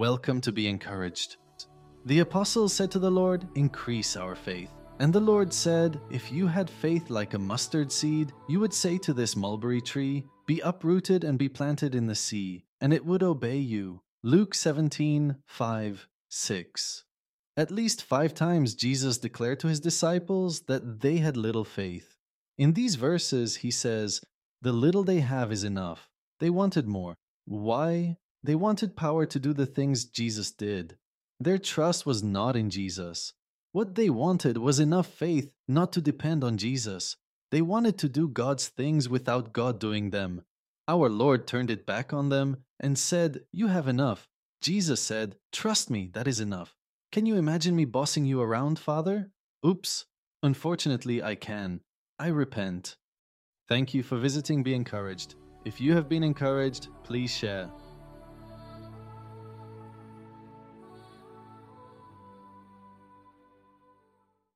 Welcome to Be Encouraged. The apostles said to the Lord, Increase our faith. And the Lord said, If you had faith like a mustard seed, you would say to this mulberry tree, Be uprooted and be planted in the sea, and it would obey you. Luke 17 5 6. At least five times Jesus declared to his disciples that they had little faith. In these verses, he says, The little they have is enough. They wanted more. Why? They wanted power to do the things Jesus did. Their trust was not in Jesus. What they wanted was enough faith not to depend on Jesus. They wanted to do God's things without God doing them. Our Lord turned it back on them and said, You have enough. Jesus said, Trust me, that is enough. Can you imagine me bossing you around, Father? Oops. Unfortunately, I can. I repent. Thank you for visiting Be Encouraged. If you have been encouraged, please share.